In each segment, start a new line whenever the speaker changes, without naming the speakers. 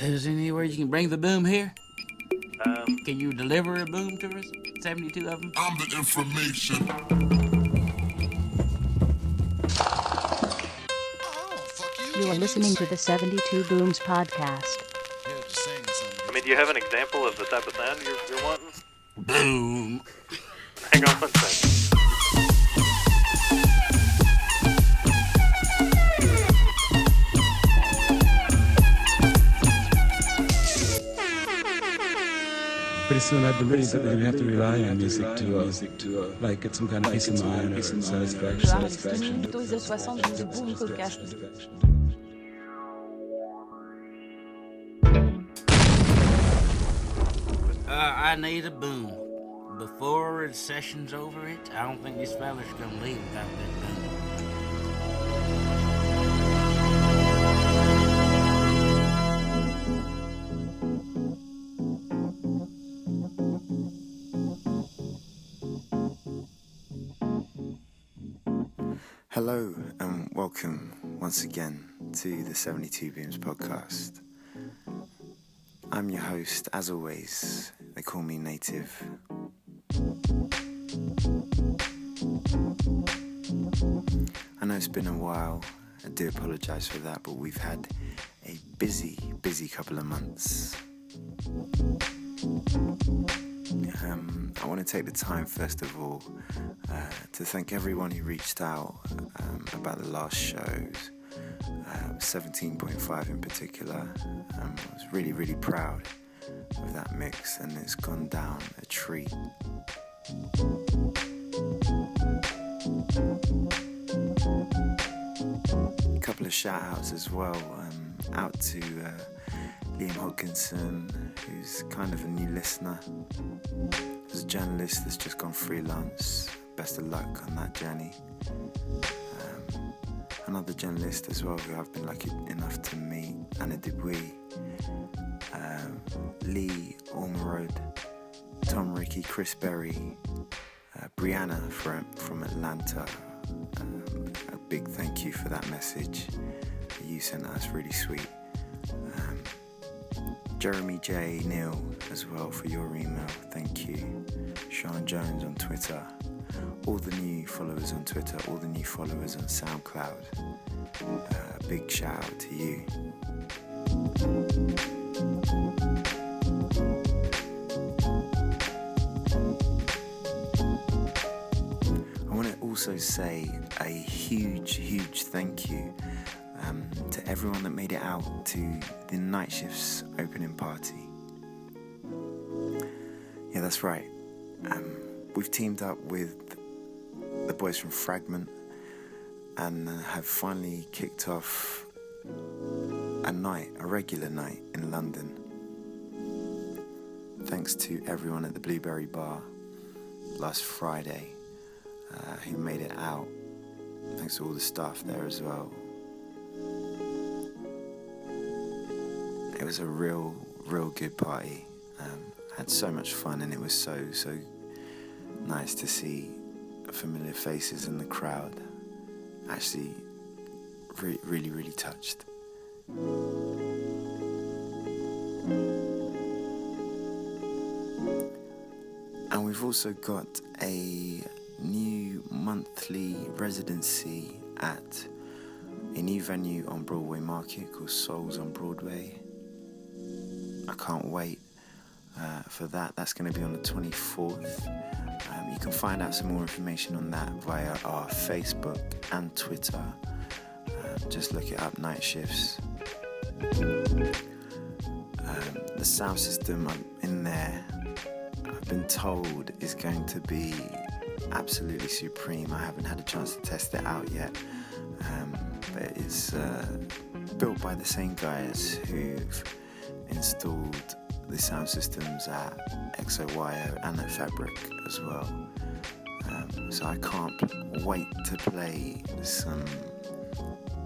Is there anywhere you can bring the boom here?
Um,
Can you deliver a boom to us? 72 of them?
I'm the information.
You are listening to the 72 Booms podcast.
I mean, do you have an example of the type of sound you're, you're wanting?
Boom.
Hang on one second.
Soon, I believe that we're gonna have to rely on music to, uh, music to uh, like get some kind of peace of mind or satisfaction. satisfaction.
Mythos de 60 du Boom Podcast.
Uh, I need a boom. Before the session's over it, I don't think this fella's gonna leave without that boom.
Once again to the 72 Booms podcast. I'm your host, as always. They call me Native. I know it's been a while. I do apologize for that, but we've had a busy, busy couple of months. Um, I want to take the time, first of all, uh, to thank everyone who reached out um, about the last shows, uh, 17.5 in particular. Um, I was really, really proud of that mix, and it's gone down a treat. A couple of shout outs as well um, out to uh, Liam Hodkinson, who's kind of a new listener. As a journalist that's just gone freelance, best of luck on that journey. Um, another journalist as well who I've been lucky enough to meet, Anna Dubuis, um, Lee Ormerod, Tom Ricky, Chris Berry, uh, Brianna from, from Atlanta. Um, a big thank you for that message that you sent us, really sweet. Um, Jeremy J. Neil as well for your email. Thank you. Sean Jones on Twitter. All the new followers on Twitter, all the new followers on SoundCloud. Uh, big shout out to you. I want to also say a huge, huge thank you um, to everyone that made it out to the night shifts opening party. Yeah, that's right. Um, we've teamed up with the boys from Fragment and have finally kicked off a night, a regular night in London. Thanks to everyone at the Blueberry Bar last Friday uh, who made it out. Thanks to all the staff there as well. It was a real, real good party. Um, had so much fun, and it was so, so nice to see familiar faces in the crowd. Actually, re- really, really touched. And we've also got a new monthly residency at a new venue on Broadway Market called Souls on Broadway. I can't wait uh, for that. That's going to be on the 24th. You can find out some more information on that via our Facebook and Twitter. Um, just look it up, Night Shifts. Um, the sound system in there, I've been told, is going to be absolutely supreme. I haven't had a chance to test it out yet, um, but it's uh, built by the same guys who've installed the sound systems at XOYO and at Fabric as well. Um, so I can't wait to play some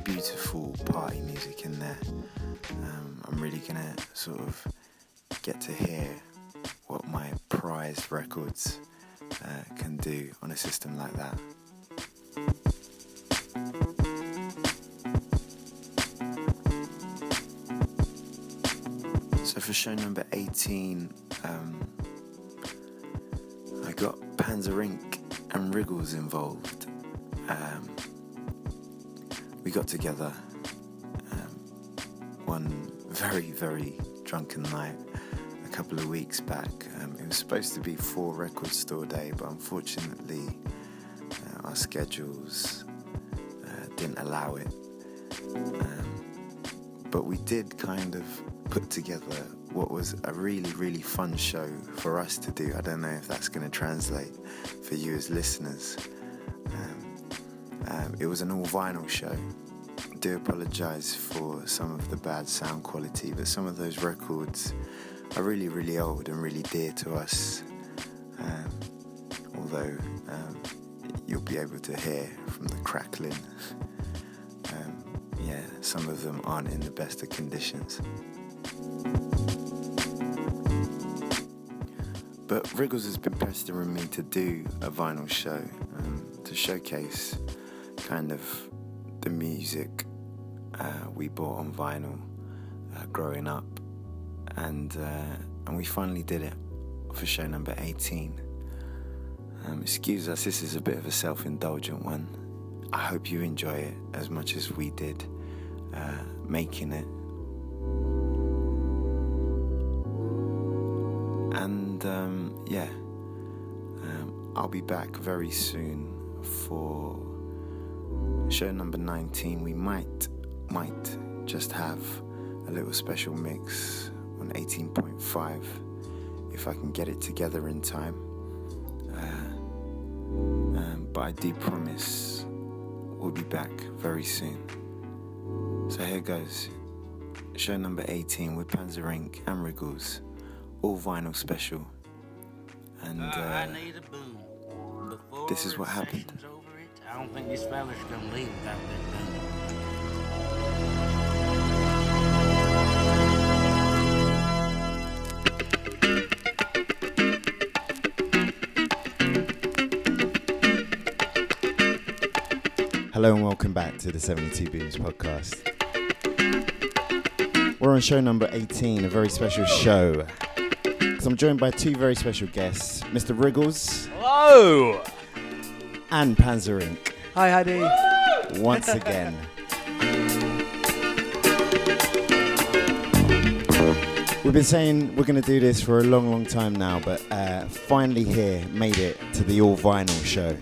beautiful party music in there. Um, I'm really gonna sort of get to hear what my prized records uh, can do on a system like that. For show number 18, um, I got Panzer Inc. and Wriggles involved. Um, we got together um, one very, very drunken night a couple of weeks back. Um, it was supposed to be for Record Store Day, but unfortunately, uh, our schedules uh, didn't allow it. Um, but we did kind of put together what was a really, really fun show for us to do. I don't know if that's going to translate for you as listeners. Um, um, it was an all vinyl show. I do apologize for some of the bad sound quality, but some of those records are really, really old and really dear to us. Um, although um, you'll be able to hear from the crackling. Um, yeah, some of them aren't in the best of conditions. Wriggles has been pestering me to do a vinyl show um, to showcase kind of the music uh, we bought on vinyl uh, growing up, and uh, and we finally did it for show number 18. Um, excuse us, this is a bit of a self-indulgent one. I hope you enjoy it as much as we did uh, making it. And um, yeah, um, I'll be back very soon for show number 19. We might, might just have a little special mix on 18.5 if I can get it together in time. Uh, um, but I do promise we'll be back very soon. So here goes. Show number 18 with Panzer Inc. and Wriggles all vinyl special. And uh,
I need a boom. Before
this is what happened.
I don't think this fella's gonna leave without that boom.
Hello and welcome back to the 72 Booms podcast. We're on show number 18, a very special show. 'Cause I'm joined by two very special guests, Mr. Wriggles
Hello!
and Panzer Inc.
Hi, Hadi.
Once again. We've been saying we're going to do this for a long, long time now, but uh, finally here, made it to the all vinyl show.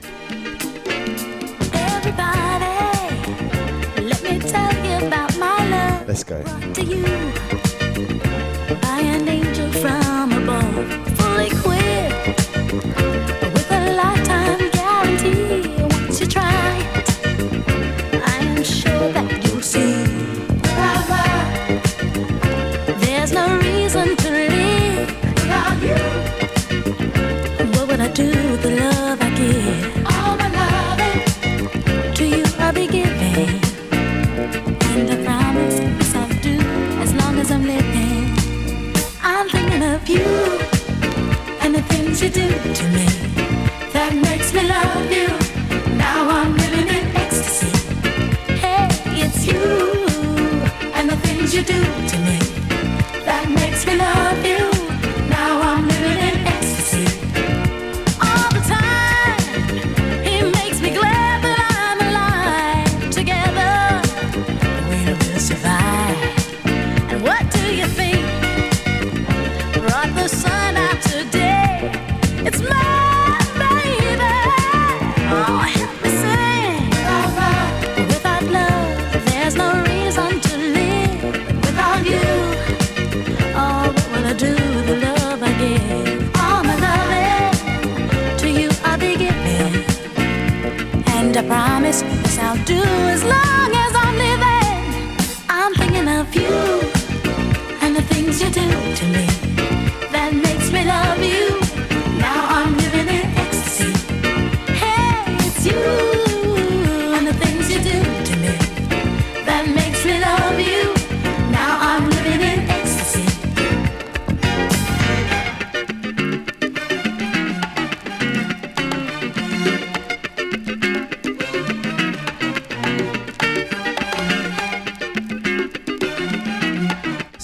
Everybody, let me tell you about my love.
Let's go.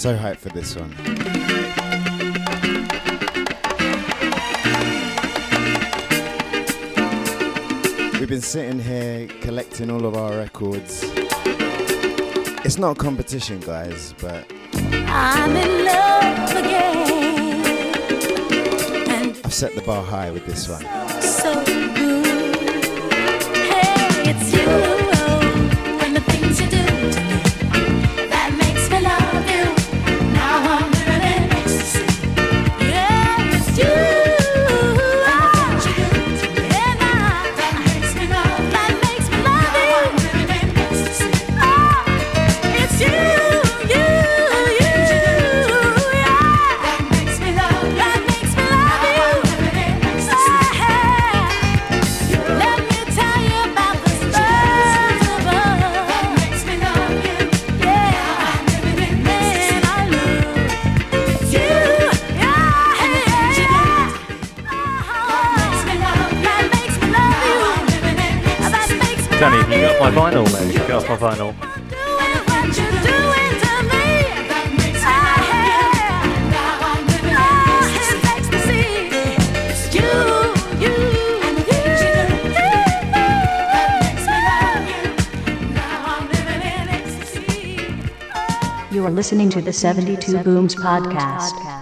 So hyped for this one. We've been sitting here collecting all of our records. It's not a competition, guys, but.
I'm in love again.
I've set the bar high with this one.
So, hey, it's you.
my vinyl. You
are listening to the 72 Booms podcast.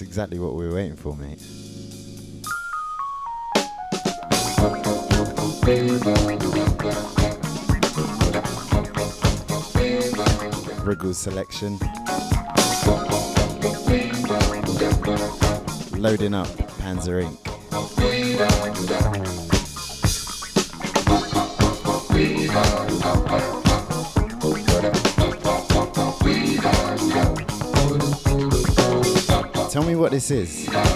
Exactly what we were waiting for, mate. Wriggles selection. Loading up Panzer Inc. what this is.
Right.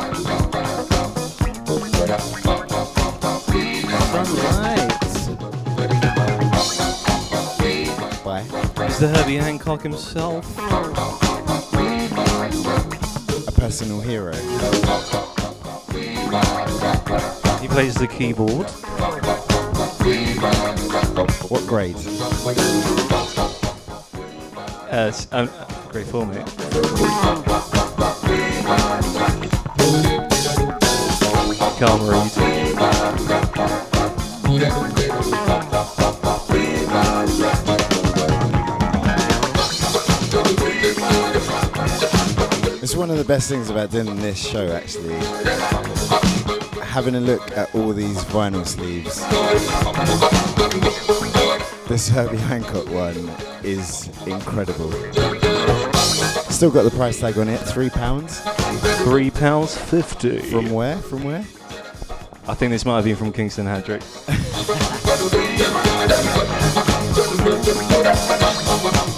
Why?
It's the Herbie Hancock himself.
A personal hero.
He plays the keyboard.
What grade?
Uh, um, grade four, mate. Can't.
It's one of the best things about doing this show, actually. Having a look at all these vinyl sleeves. This Herbie Hancock one is incredible. Still got the price tag on it, three pounds.
Three pounds fifty.
From where? From where?
I think this might have been from Kingston Hadrick.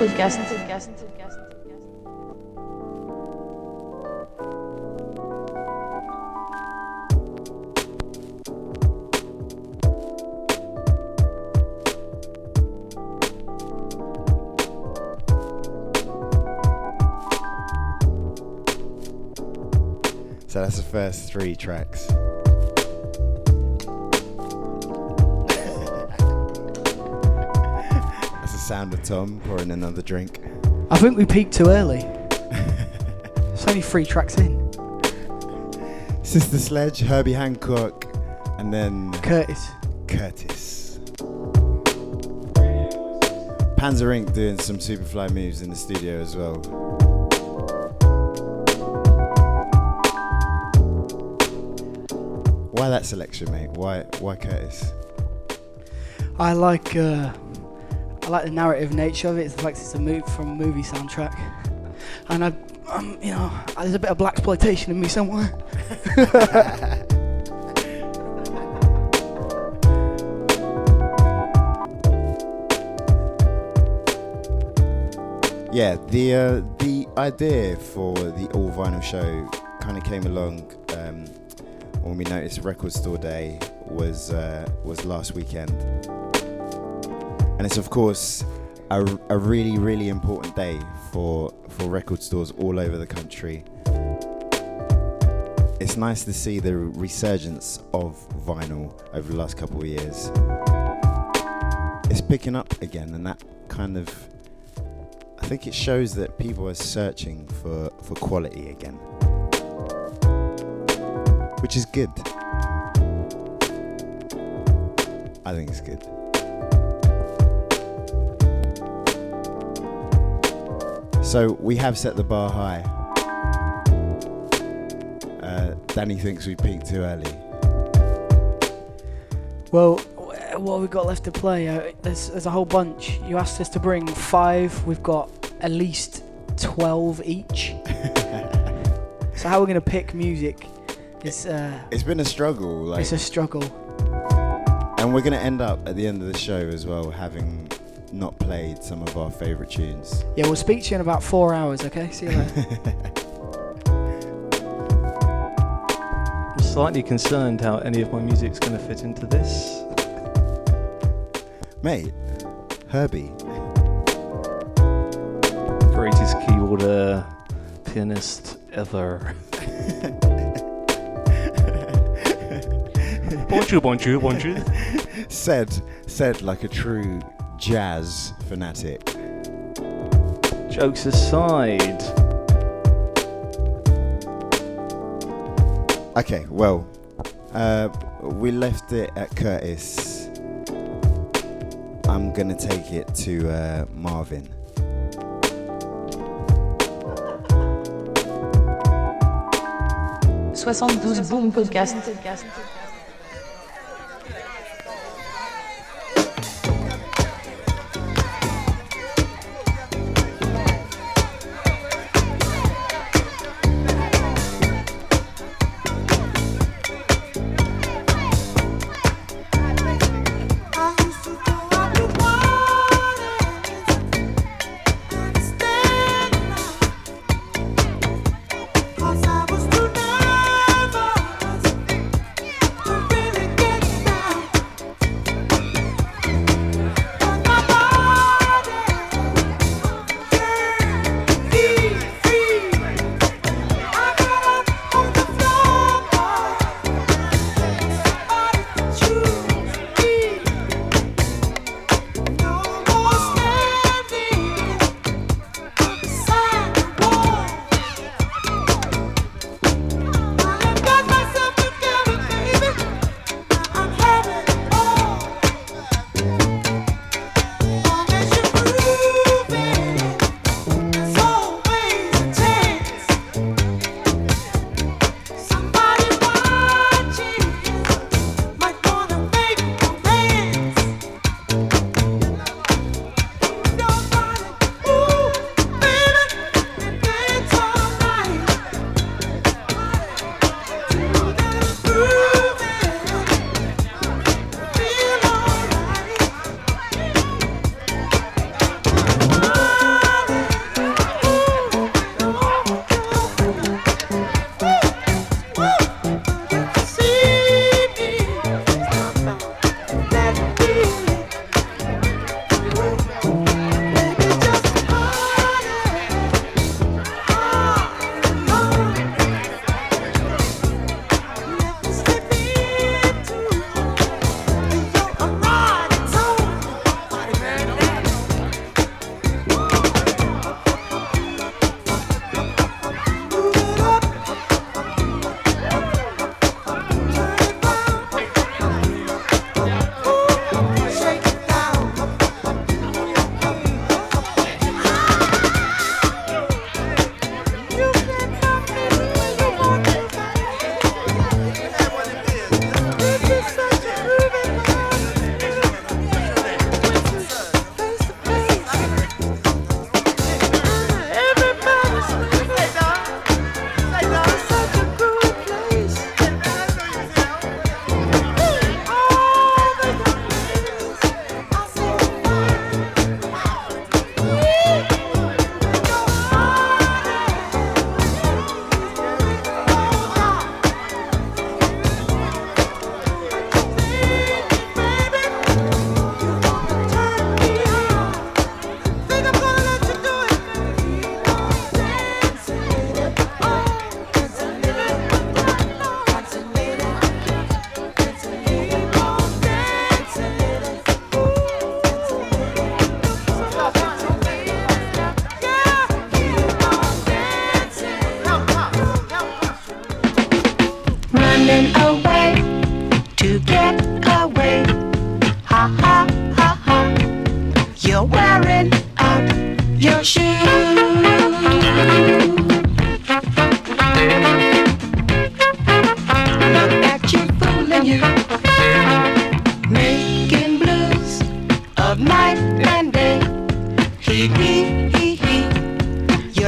Podcast.
So that's the first three tracks. Tom pouring another drink.
I think we peaked too early. it's only three tracks in.
Sister Sledge, Herbie Hancock, and then
Curtis.
Curtis. Panzer Inc. doing some Superfly moves in the studio as well. Why that selection, mate? Why why Curtis?
I like uh, like the narrative nature of it. It's like it's a move from movie soundtrack, and I, um, you know, there's a bit of blaxploitation in me somewhere.
Yeah, the uh, the idea for the all vinyl show kind of came along um, when we noticed Record Store Day was uh, was last weekend, and it's of course a, a really really important day for for record stores all over the country. It's nice to see the resurgence of vinyl over the last couple of years. It's picking up again, and that kind of I think it shows that people are searching for, for quality again. Which is good. I think it's good. So we have set the bar high. Uh, Danny thinks we peaked too early.
Well, wh- what have we got left to play? Uh, there's, there's a whole bunch. You asked us to bring five. We've got at least 12 each. so how are we're going to pick music is uh,
It's been a struggle. Like,
it's a struggle.
And we're going to end up at the end of the show as well having not played some of our favourite tunes.
Yeah, we'll speak to you in about four hours, okay? See you later.
I'm slightly concerned how any of my music's going to fit into this.
Mate, Herbie.
Greatest keyboarder, pianist ever. bonjour, bonjour, bonjour.
said, said like a true jazz fanatic.
Jokes aside,
Okay, well, uh, we left it at Curtis. I'm gonna take it to uh, Marvin.
72 Boom Podcast.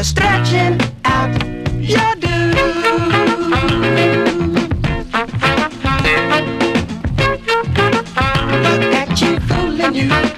You're stretching out your
do. Look at you fooling
you.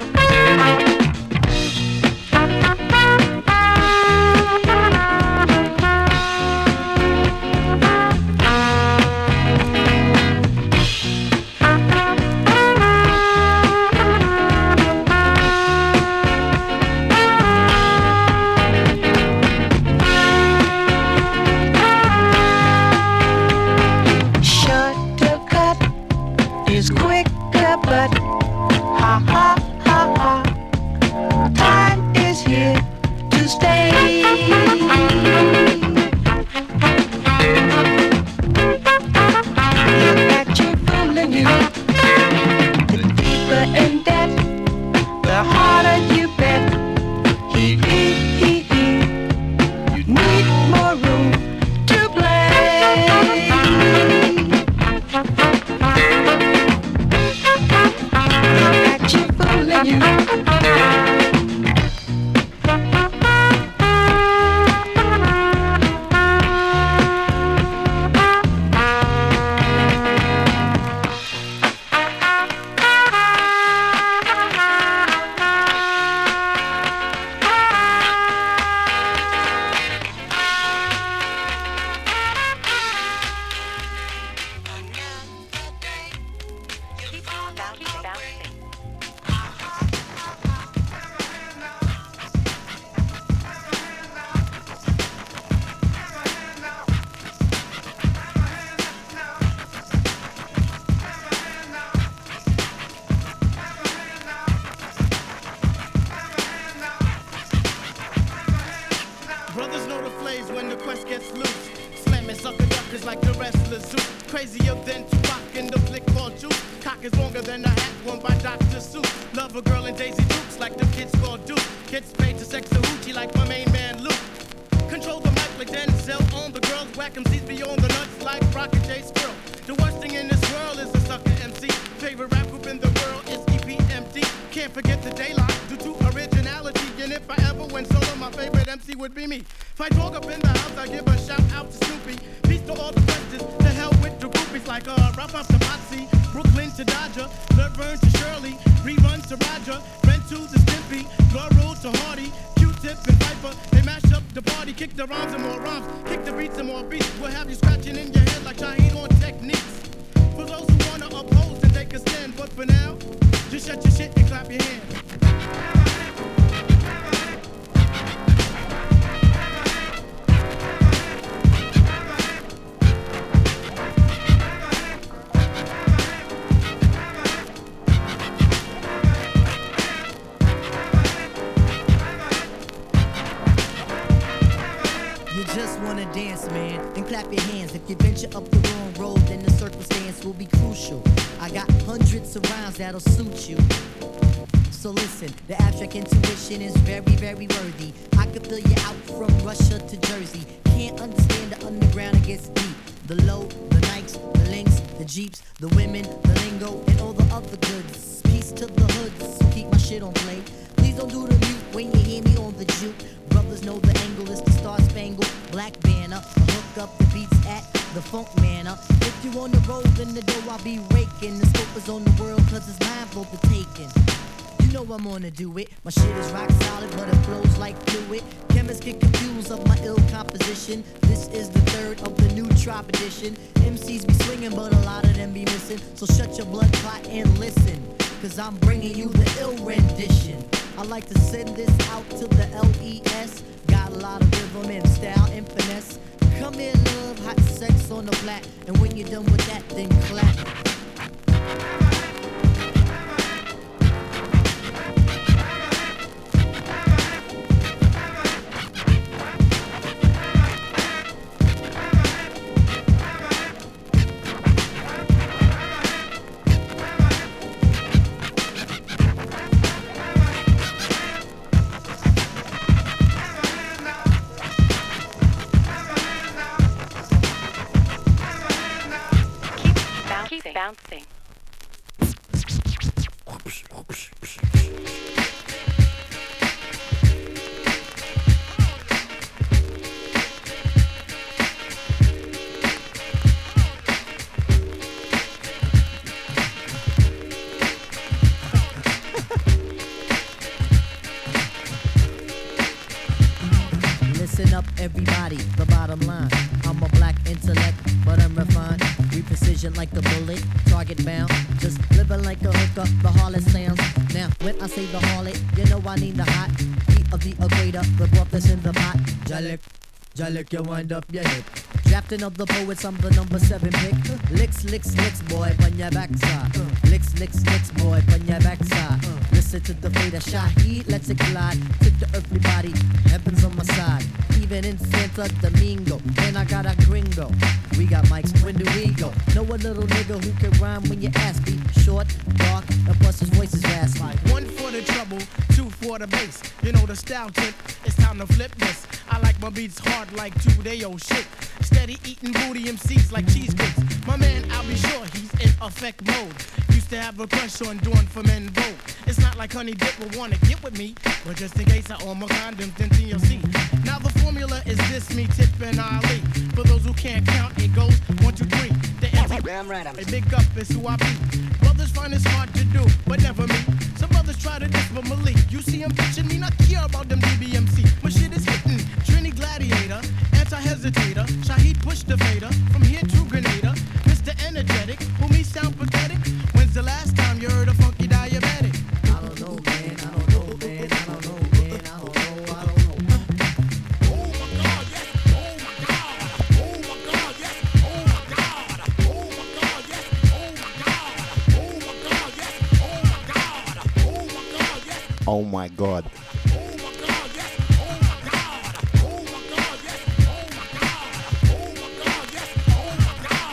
And clap your hands. If you venture up the wrong road, then the circumstance will be crucial. I got hundreds of rhymes that'll suit you. So listen, the abstract intuition is very, very worthy. I could fill you out from Russia to Jersey. Can't understand the underground, it gets deep. The low, the Nikes, the links, the Jeeps, the women, the lingo, and all the other goods. Peace to the hoods, so keep my shit on play. Don't do the mute when you hear me on the juke. Brothers know the angle is the star spangled black banner. I hook up the beats at the funk manner. If you on the road in the door, I'll be raking. The scope is on the world, cause it's mine for the taking. You know I'm gonna do it. My shit is rock solid, but it flows like fluid. Chemists get confused of my ill composition. This is the third of the new Tribe edition. MCs be swinging, but a lot of them be missing. So shut your blood clot and listen. Cause I'm bringing you the ill rendition. I like to send this out to the LES. Got a lot of rhythm and style and finesse. Come here, love, hot sex on the flat. And when you're done with that, then clap.
Bouncing.
Jalik, you wind up your hip. Drafting of the poets, I'm the number seven pick. Licks, licks, licks, boy, on your backside. Licks, licks, licks, boy, on your backside. Listen to the fate of Shaheed, let's it glide. Took the earthly body, heaven's on my side. Even in Santo Domingo, and I got a gringo. We got mics, when do we go? Know a little nigga who can rhyme when you ask me. Short, dark, and plus his voice is raspy.
One for the trouble, two the bass. You know the style tip, it's time to flip this. I like my beats hard like two day old shit. Steady eating booty MCs like cheesecakes. My man, I'll be sure he's in effect mode. Used to have a crush on doing for men vote. It's not like Honey Dip will wanna get with me, but just in case I own my condom, then TLC. Now the formula is this, me, Tip, and Ali. For those who can't count, it goes one, two, three. The anti-
Damn right, I'm
a big up is who I be. Brothers find it's hard to do, but never me. Some try to diss but Malik. You see him bitching me, not care about them DBMC. My shit is hitting. Trini Gladiator, anti-hesitator. Shaheed push the fader. From here to Grenada. Mr. Energetic, who me sound
Oh my god.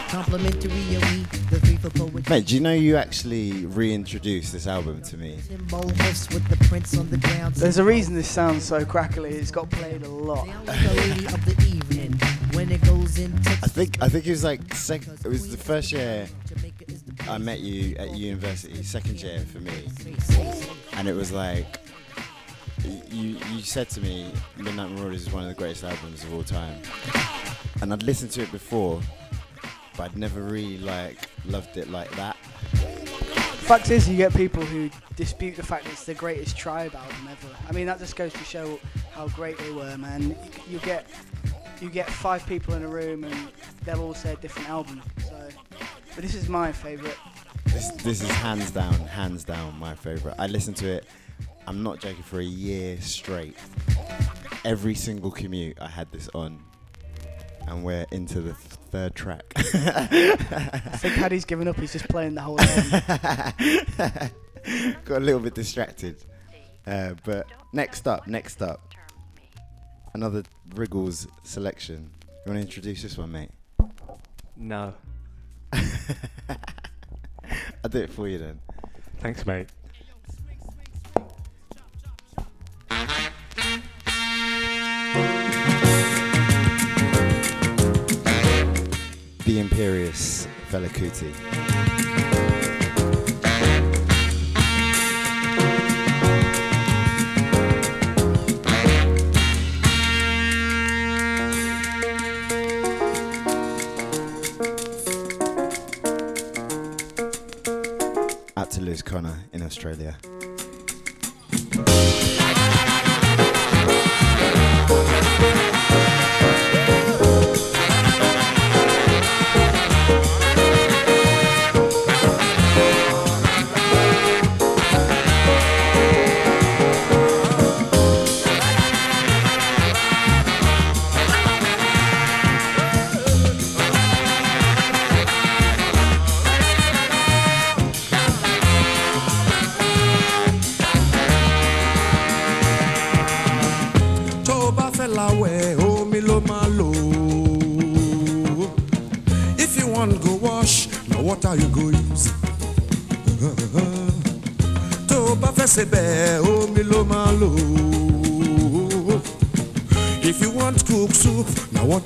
Complimentary and we, the three for poetry.
Mate, do you know you actually reintroduced this album to me?
Moments with the prince on the ground.
There's a reason this sounds so crackly. It's got played a lot.
Like a lady of the evening. When it goes into
I think I think it was like sec- it was the first year I met you at university, second year for me, and it was like y- you you said to me, Midnight Marauders is one of the greatest albums of all time, and I'd listened to it before, but I'd never really like loved it like that.
Fact is, you get people who dispute the fact it's the greatest tribe album ever. I mean, that just goes to show how great they were, man. You, you get you get five people in a room and they'll all say a different album. So, but this is my favourite.
This this is hands down, hands down my favorite. I listened to it. I'm not joking for a year straight. Every single commute, I had this on, and we're into the third track.
I think Paddy's given up. He's just playing the whole album.
Got a little bit distracted. Uh, but next up, next up, another Wriggles selection. You want to introduce this one, mate?
No.
I'll do it for you then.
Thanks, mate.
The Imperious Fela Kuti. Out to Liz Connor in Australia.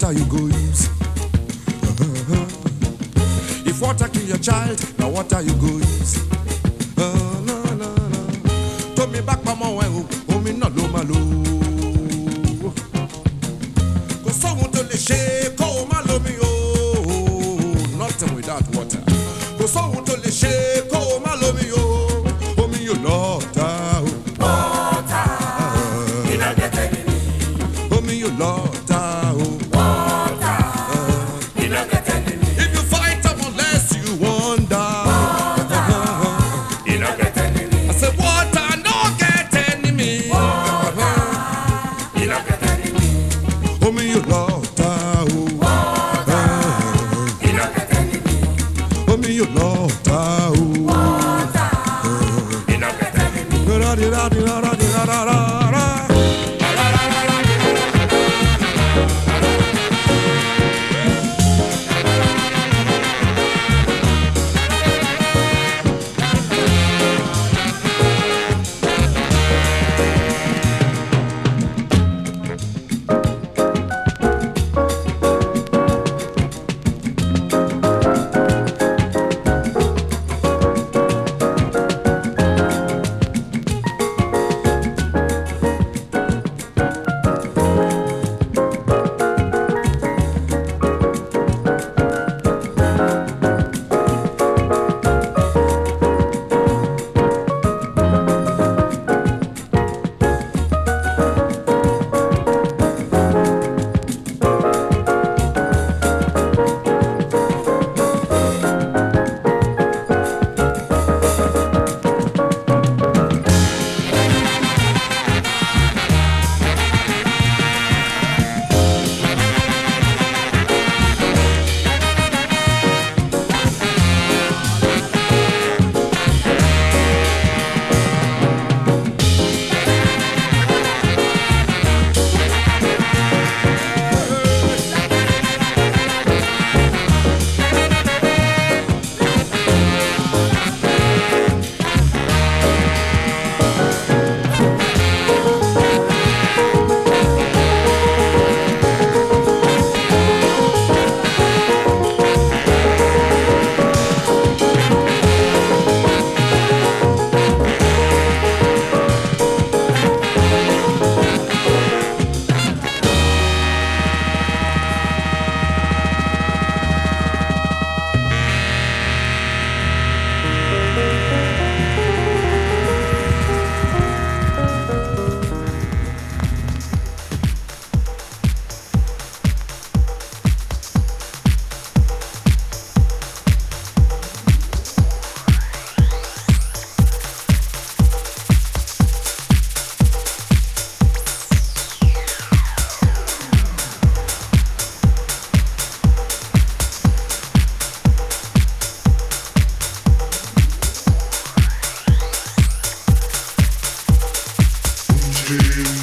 Water you go use. if water kill your child na water you go
dream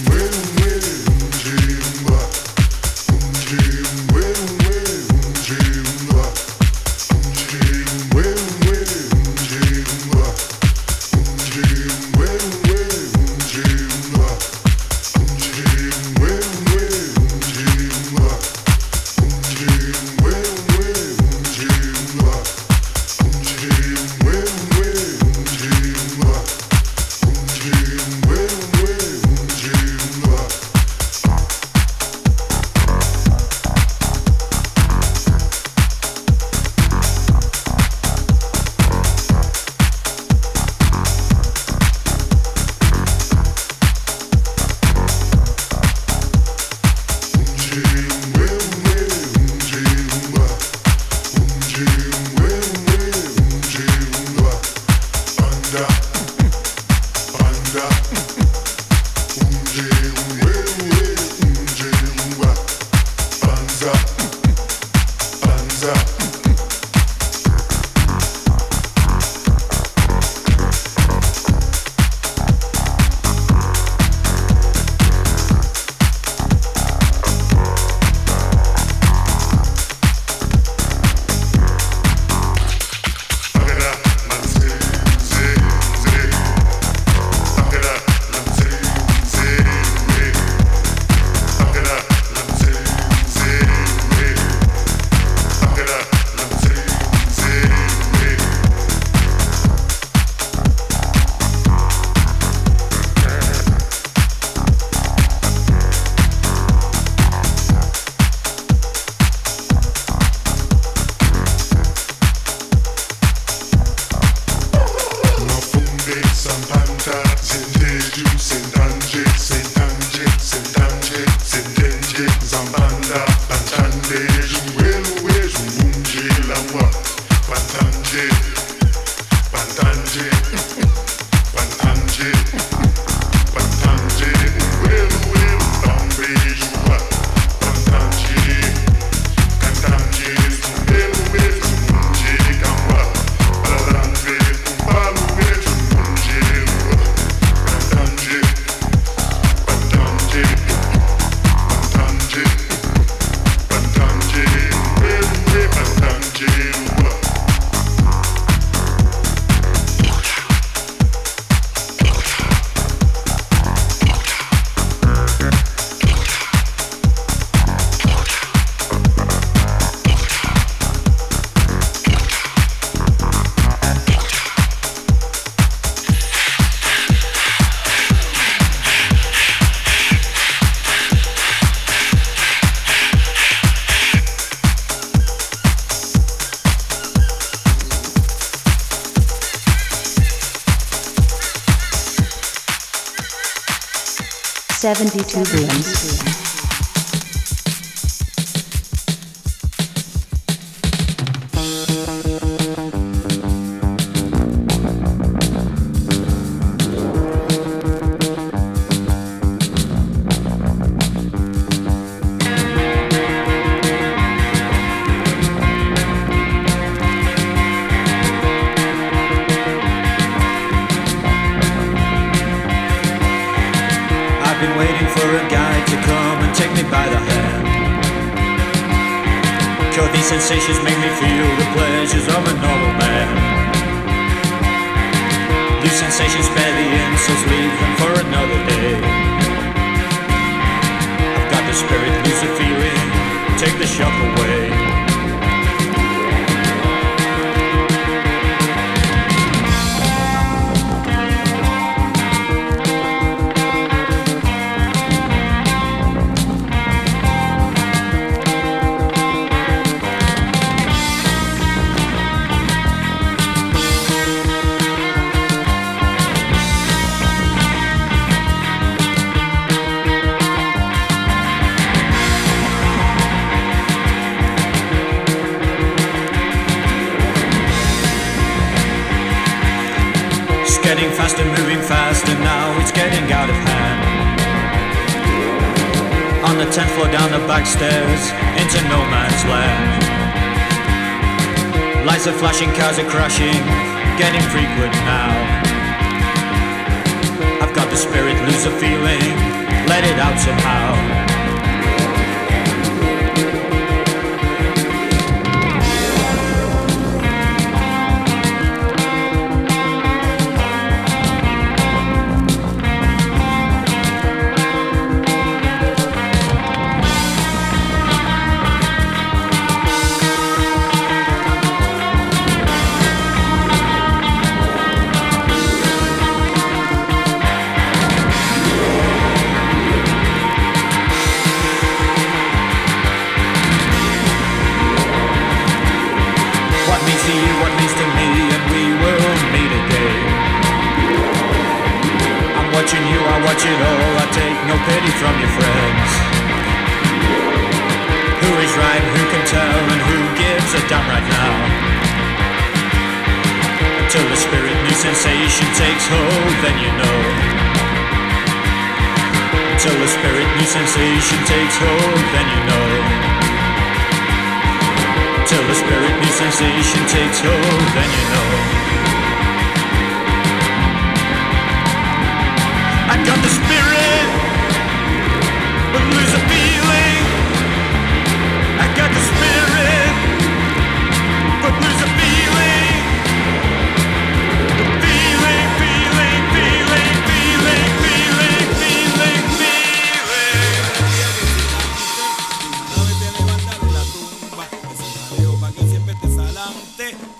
Tubular.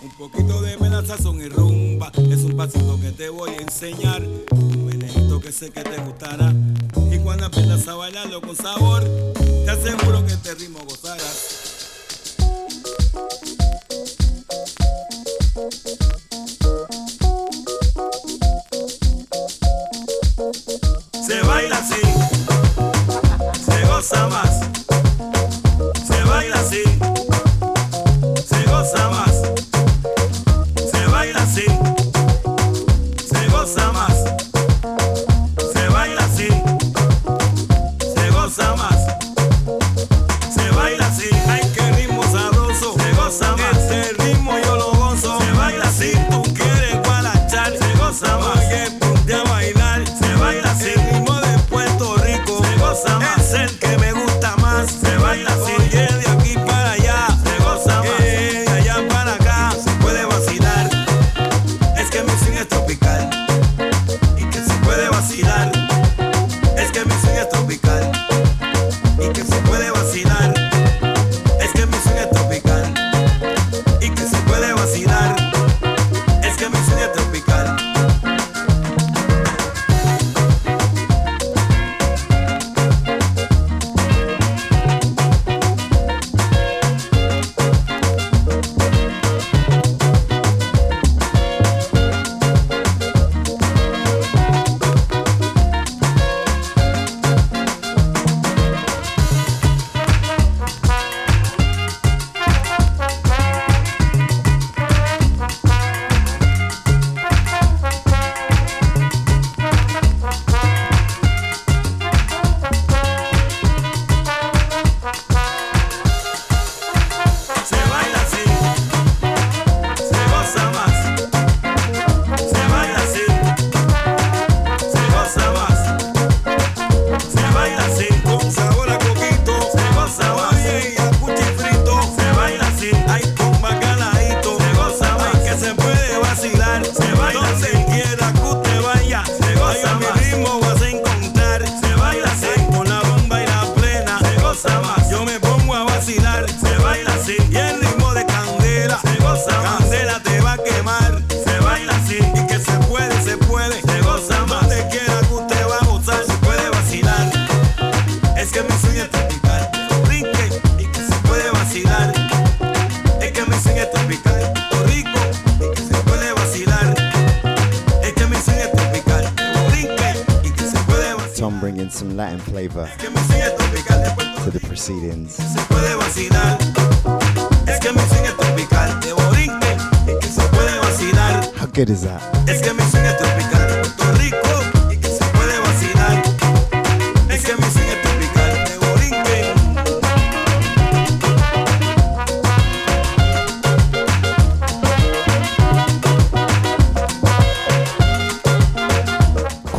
Un poquito de melaza y rumba. Es un pasito que te voy a enseñar. Un menejito que sé que te gustará. Y cuando aprendas a bailarlo con sabor, te aseguro que este ritmo gozarás. Se baila así, se goza más.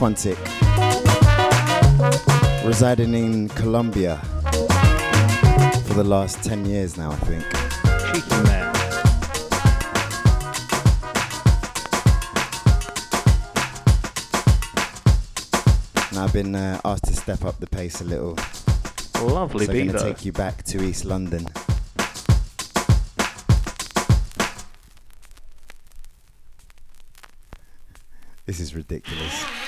Quantic, residing in Colombia for the last 10 years now, I think.
Cheeky man.
And I've been uh, asked to step up the pace a little.
Lovely
so. I'm going to take you back to East London. This is ridiculous.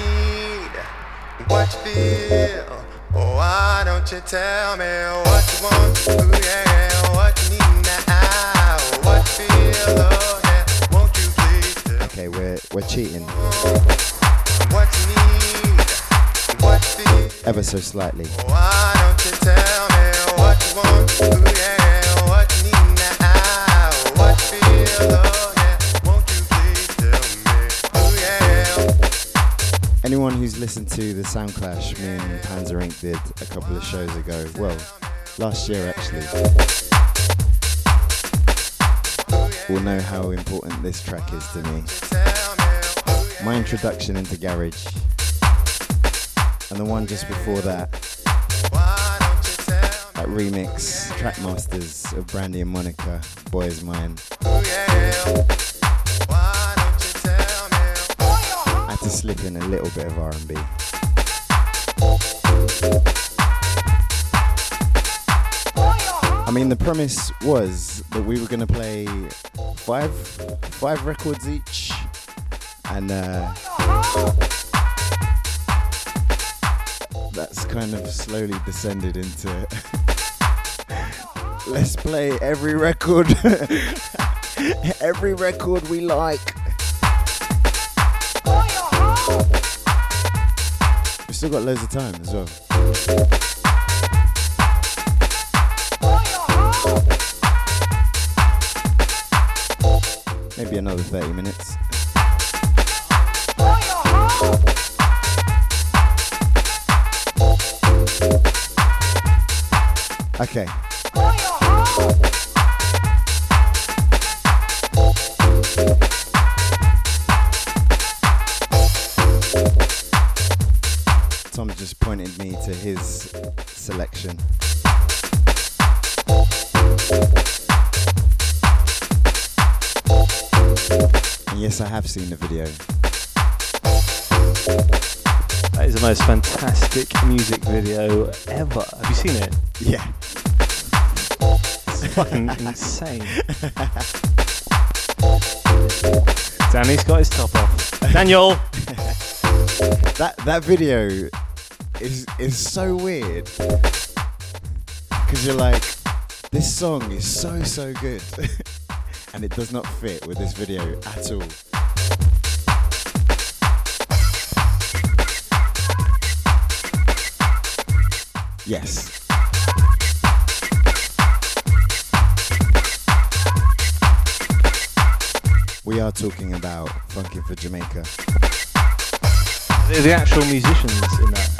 Need, what you feel. Oh, why don't you tell me what you want? Ooh, yeah, what you need now, what you feel. Oh, yeah, won't you please tell
Okay, we're we're cheating
what you need, what you feel.
ever so slightly.
Oh, why don't you tell me what you want? Ooh, yeah,
Anyone who's listened to the Sound Clash me and Panzer Inc. did a couple of shows ago, well, last year actually, will know how important this track is to me. My introduction into garage, and the one just before that, that remix, Trackmasters of Brandy and Monica, Boy Is Mine. To slip in a little bit of R&B. I mean, the premise was that we were going to play five five records each, and uh, that's kind of slowly descended into let's play every record, every record we like. We've still got loads of time as well. Maybe another 30 minutes. Okay. Tom just pointed me to his selection. And yes, I have seen the video.
That is the most fantastic music video ever. Have you seen it?
Yeah.
It's fucking insane. Danny's got his top off. Daniel!
that that video is is so weird because you're like, this song is so so good, and it does not fit with this video at all. Yes. We are talking about Funkin' for Jamaica.
The actual musicians in that.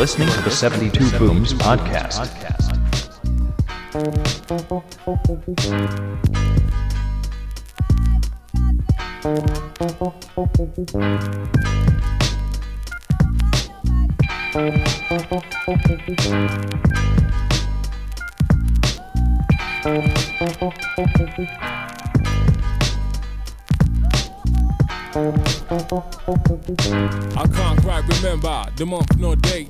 listening to the 72 Booms podcast.
I can't quite remember the month nor date.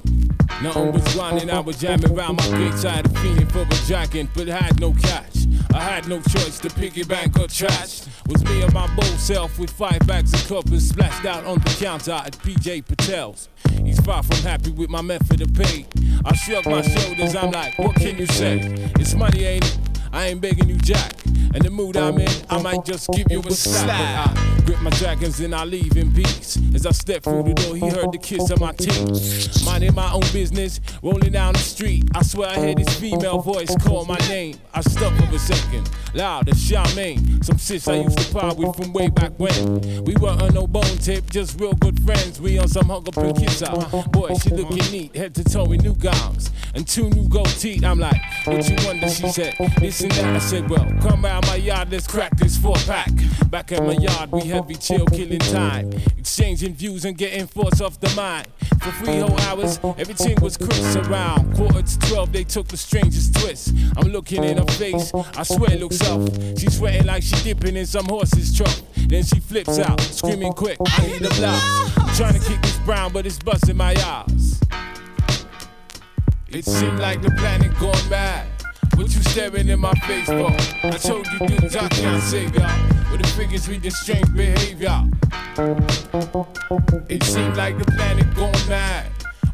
Nothing was grinding, I was jamming around my gates. I had a feeling for a jacket, but had no catch. I had no choice to piggy bank or trash. Was me and my bold self with five bags of cuppers splashed out on the counter at PJ Patel's. He's far from happy with my method of pay. I shrug my shoulders, I'm like, what can you say? It's money, ain't it? I ain't begging you, Jack. And the mood I'm in, I might just give you a slap. I grip my dragons and I leave in peace. As I step through the door, he heard the kiss of my teeth. Minding my own business, rolling down the street. I swear I heard his female voice call my name. I stopped for a second, loud as Charmaine. Some sis I used to par with from way back when. We weren't on no bone tip, just real good friends. We on some hugger pill kiss out. Boy, she looking neat, head to toe in new gowns and two new gold teeth. I'm like, what you wonder? She said, this and that. I said, well, come round my yard, let's crack this four pack. Back at my yard, we heavy chill, killing time, exchanging views and getting thoughts off the mind. For three whole hours, everything was crisp around. Quarter to twelve, they took the strangest twist. I'm looking in her face, I swear it looks off. She's sweating like she dipping in some horse's trough. Then she flips out, screaming quick, I need a blouse. Trying to keep this brown, but it's busting my eyes. It seemed like the planet gone mad. What you staring in my face for? I told you dudes I can't save y'all. With the figures with your strange behavior. It seemed like the planet gone mad.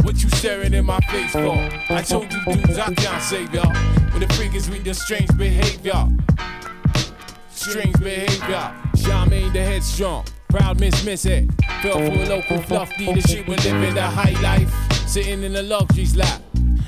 What you staring in my face for? I told you dudes I can't save y'all. With the figures with your strange behavior. Strange behavior. Charmaine the headstrong. Proud Miss Missy. Fell for a local fluff dealer. She was living the high life. Sitting in the luxury's lap.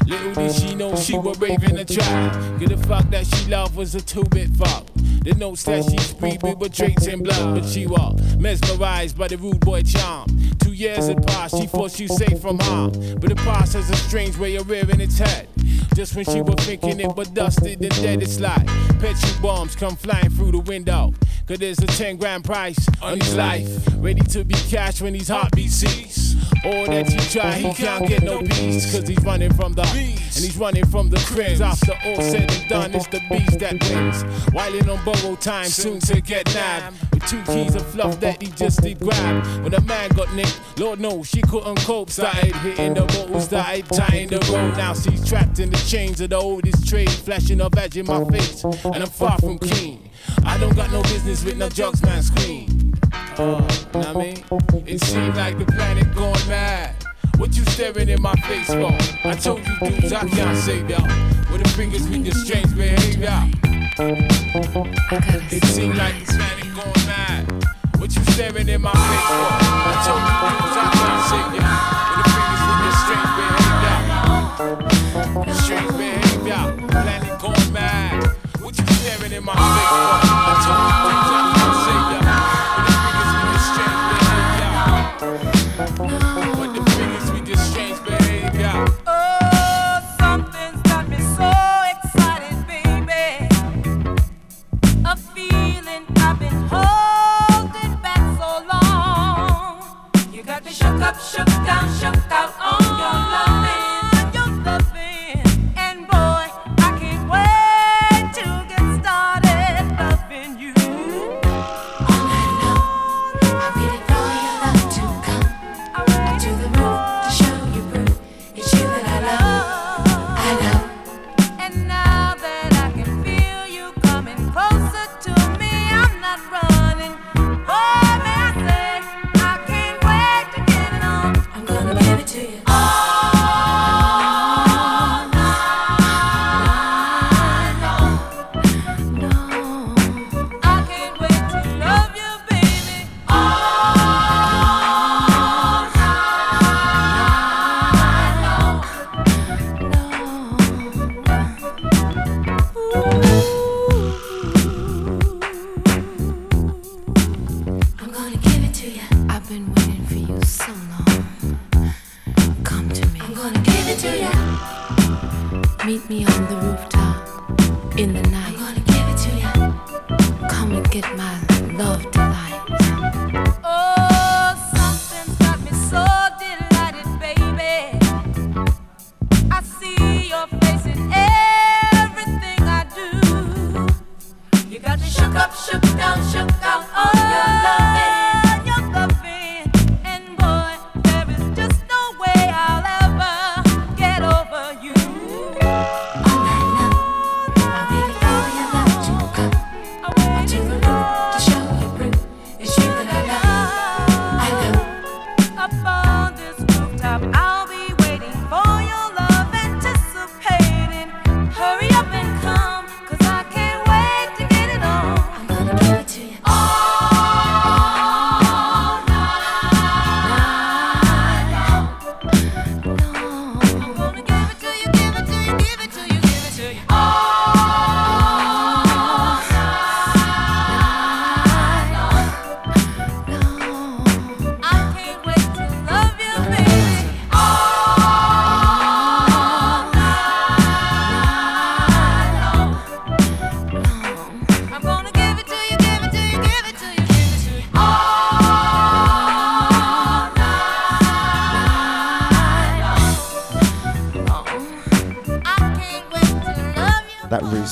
Little did she know she was raving a trap. Get the fuck that she loved was a two-bit fuck. The notes that she speak we were traits in blood, but she was mesmerized by the rude boy charm. Two years had passed, she thought she safe from harm, but the past has a strange way of rearing its head. Just when she was thinking it was dusted and dead, it's like petrol bombs come flying through the window. Cause there's a 10 grand price on his life, ready to be cashed when his heartbeat cease. All that he try, he can't get no peace, cause he's running from the and he's running from the crims. After all said and done, it's the beast that wins. Whiling on borrow time, soon to get nabbed. With two keys of fluff that he just did grab. When the man got nicked, Lord knows she couldn't cope. Started hitting the bottles, started tying the rope. Now she's trapped in the chains of the oldest trade. Flashing her badge in my face, and I'm far from keen. I don't got no business with no drugs, man, scream. Uh, I mean? It seems like the planet gone mad. What you staring in my face for? I told you dudes I can't save y'all. With the fingers with your strange behavior. It seems like the planet going mad. What you staring in my face for? I told you dudes I can't save y'all. With the fingers with your strange behavior. Strange behavior. Planet going mad. What you staring in my face for?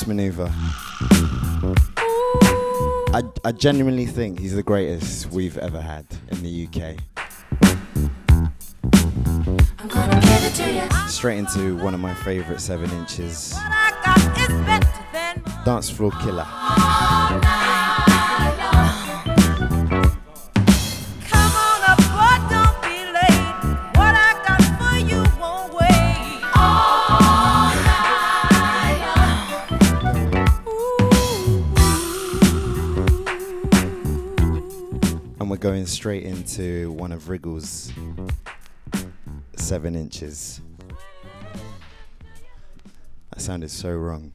Maneuver. I, I genuinely think he's the greatest we've ever had in the UK. Straight into one of my favourite 7 inches Dance Floor Killer. straight into one of Wriggle's seven inches. That sounded so wrong.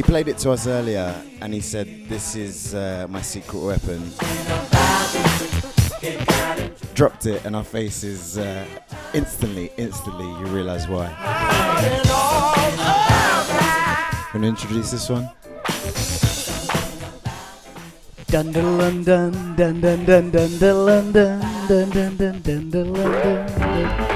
He played it to us earlier and he said, This is uh, my secret weapon. Dropped it and our faces uh, instantly, instantly, you realize why. Gonna introduce this one?
Dun dun dun dun dun dun dun dun dun dun dun dun dun dun dun dun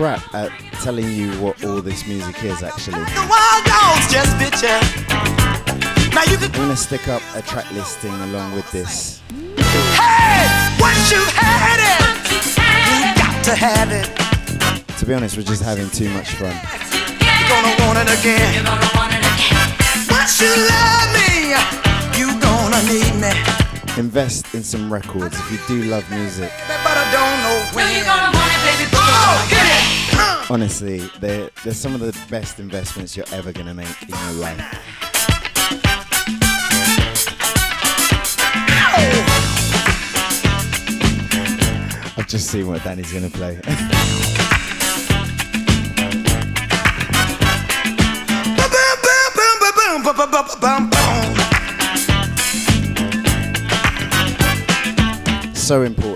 crap at telling you what all this music is actually.
the wild dogs just bit ya. Now you can
I'm gonna stick up a track listing along with this.
hey, once you've had it, you got to have it.
To be honest, we're just having too much fun.
You're gonna want it again. Once you love me, you gonna need me.
Invest in some records if you do love music.
But I don't know when. Oh,
Honestly, they're, they're some of the best investments you're ever gonna make in your life. I've just seen what Danny's play.
Boom, boom, boom.
so important.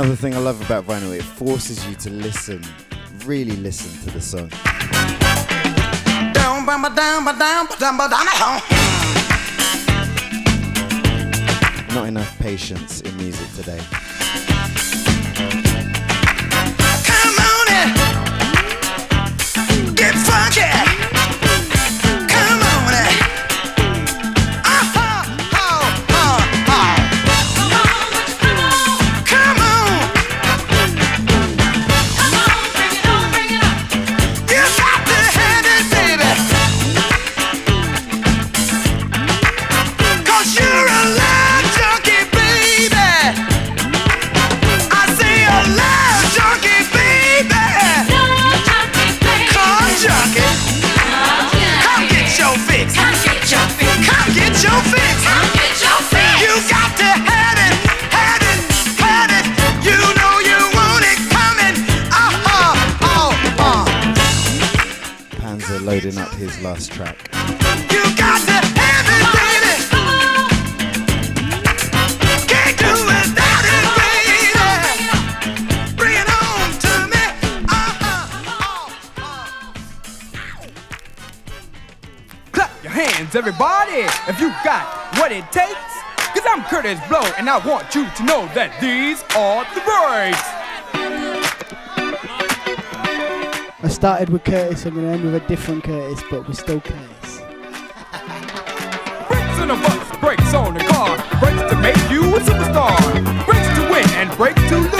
Another thing I love about vinyl. It forces you to listen, really listen to the song. Not enough patience in music today.
Come on in. Get funky. Your
hands, everybody, if you got what it takes. Cause I'm Curtis Blow, and I want you to know that these are the breaks.
Started with Curtis, I'm going to end with a different Curtis, but we're still Curtis.
Brakes on a bus, brakes on a car, brakes to make you a superstar, brakes to win and brakes to lose.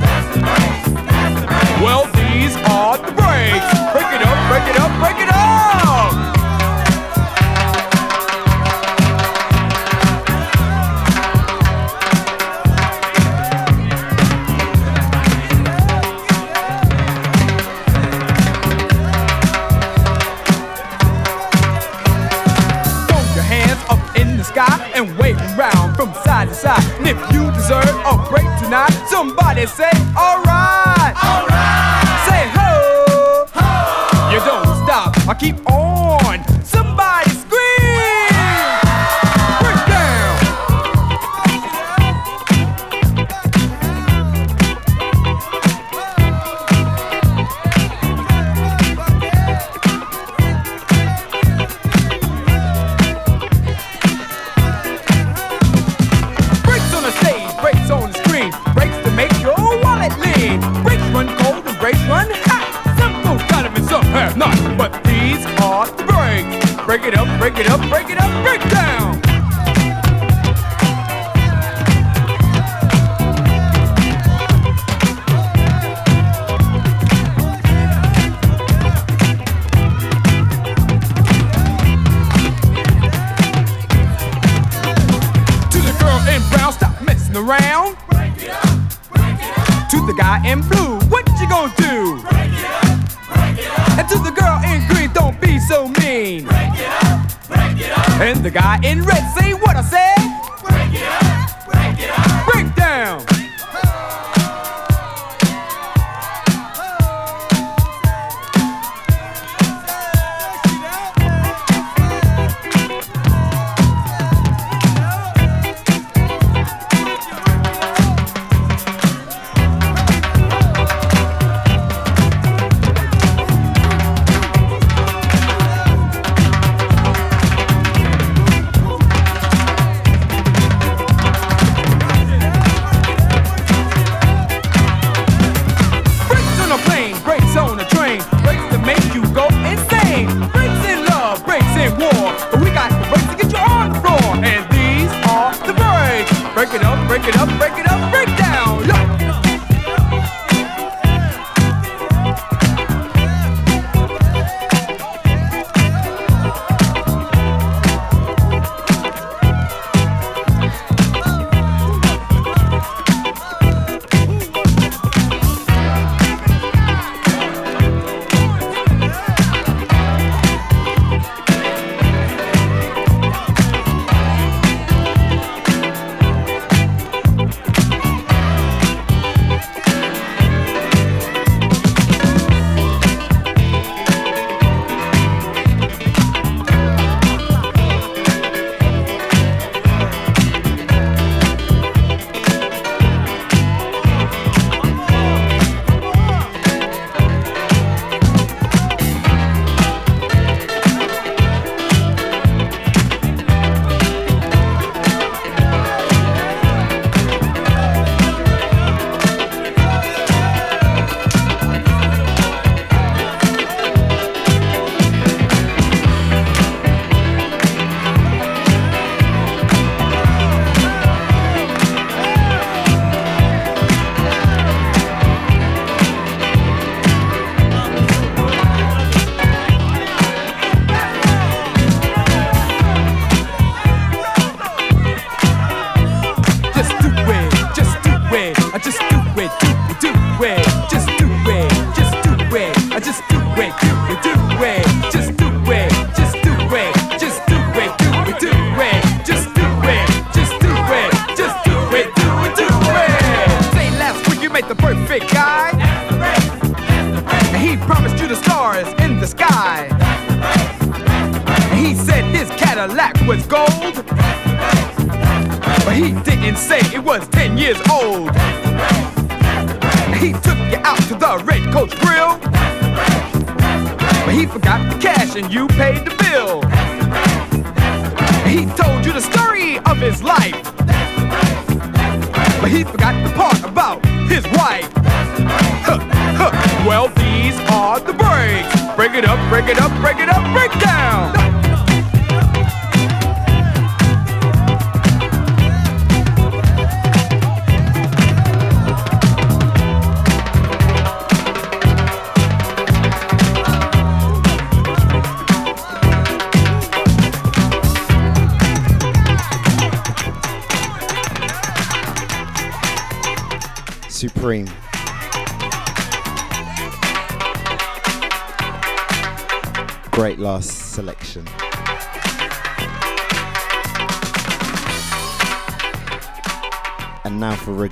and say, alright. Alright. Say ho. Ho. You don't stop. I keep on.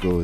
Now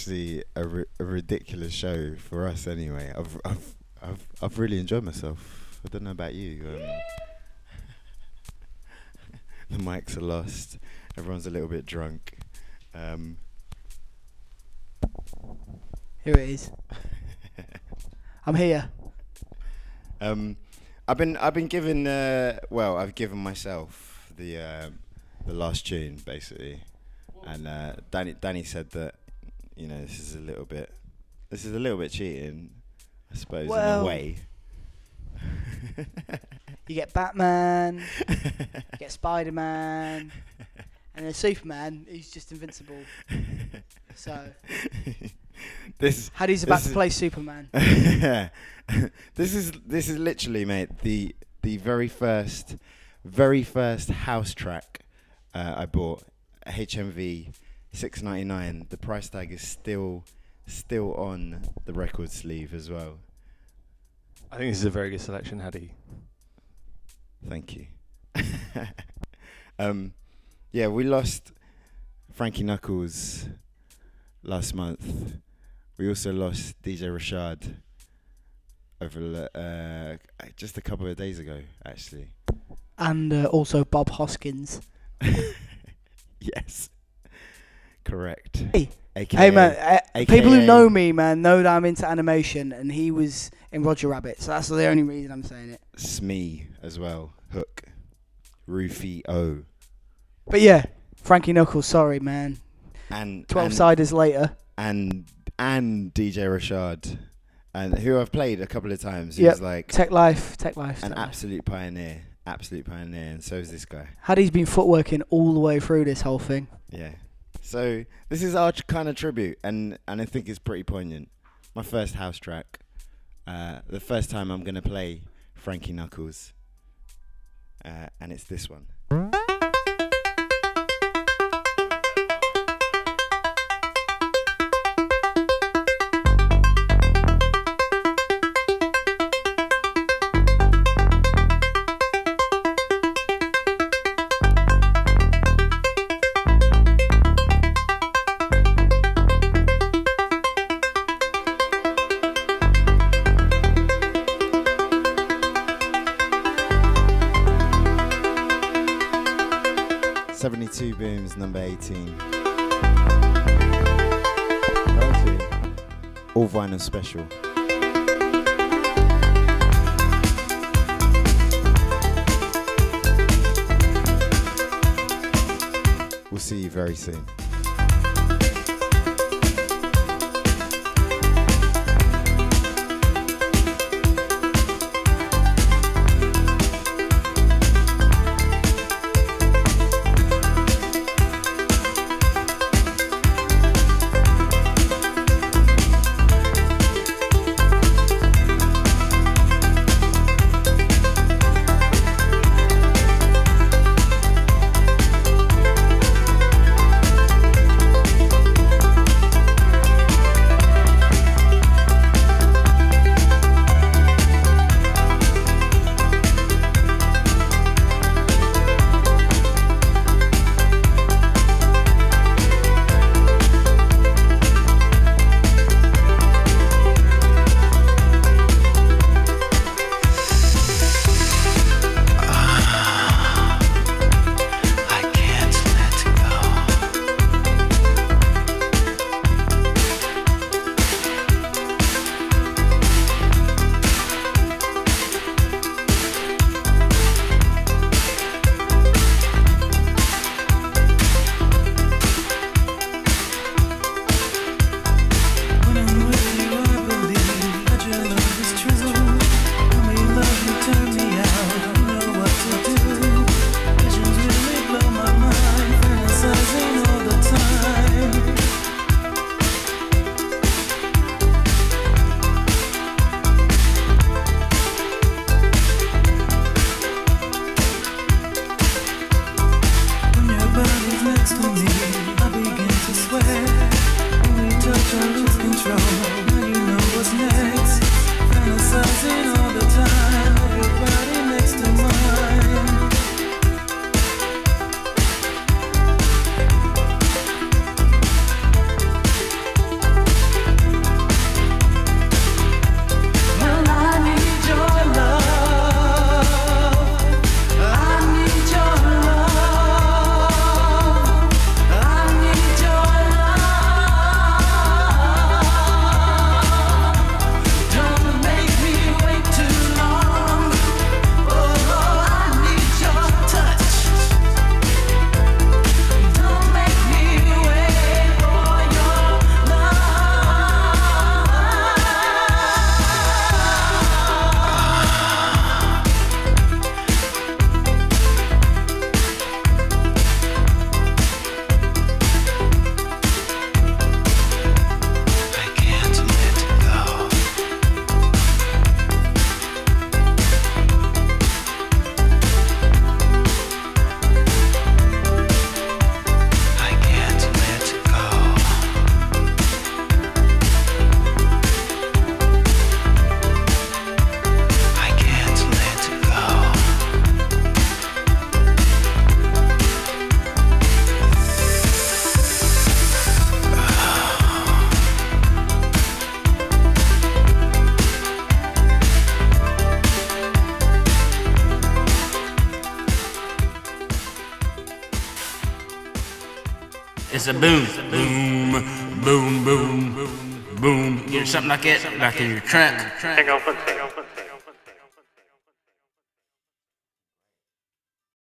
actually a, ri- a ridiculous show for us, anyway. I've, I've, I've, I've really enjoyed myself. I don't know about you. Um, the mics are lost. Everyone's a little bit drunk. Um,
Here it is. I'm here.
Um, I've been I've been given uh, well I've given myself the um the last tune basically, and uh, Danny Danny said that you know this is a little bit this is a little bit cheating, I suppose in a way.
You get Batman, you get Spider Man, and then Superman, who's just invincible. So,
this
Haddy's about
this
to
is-
play Superman.
this is this is literally, mate, the the very first, very first house track uh, I bought, HMV six ninety nine. The price tag is still still on the record sleeve as well.
I think this is a very good selection, Haddy.
Thank you. um, yeah, we lost Frankie Knuckles last month. We also lost DJ Rashad over uh, just a couple of days ago, actually.
And uh, also Bob Hoskins.
Yes, correct.
Hey,
AKA,
hey man, uh, people who know me, man, know that I'm into animation, and he was in Roger Rabbit, so that's the only reason I'm saying it.
Smee as well. Hook, Rufio,
But yeah, Frankie Knuckles, sorry, man.
and
Twelve
and-
siders later.
and and DJ Rashad, and who I've played a couple of times.
Yep,
Who's like
Teklife, Tech Life.
an
Teklife.
absolute pioneer, absolute pioneer, and so is this guy.
Haddy's been footworking all the way through this whole thing.
Yeah. So this is our kind of tribute, and and I think it's pretty poignant. My first house track, uh, the first time I'm gonna play Frankie Knuckles, uh, and it's this one. 19. 19. All vinyl special. We'll see you very soon.
A boom, boom, boom, boom, boom. You know, something like that, like in your trunk.
Hang on one second.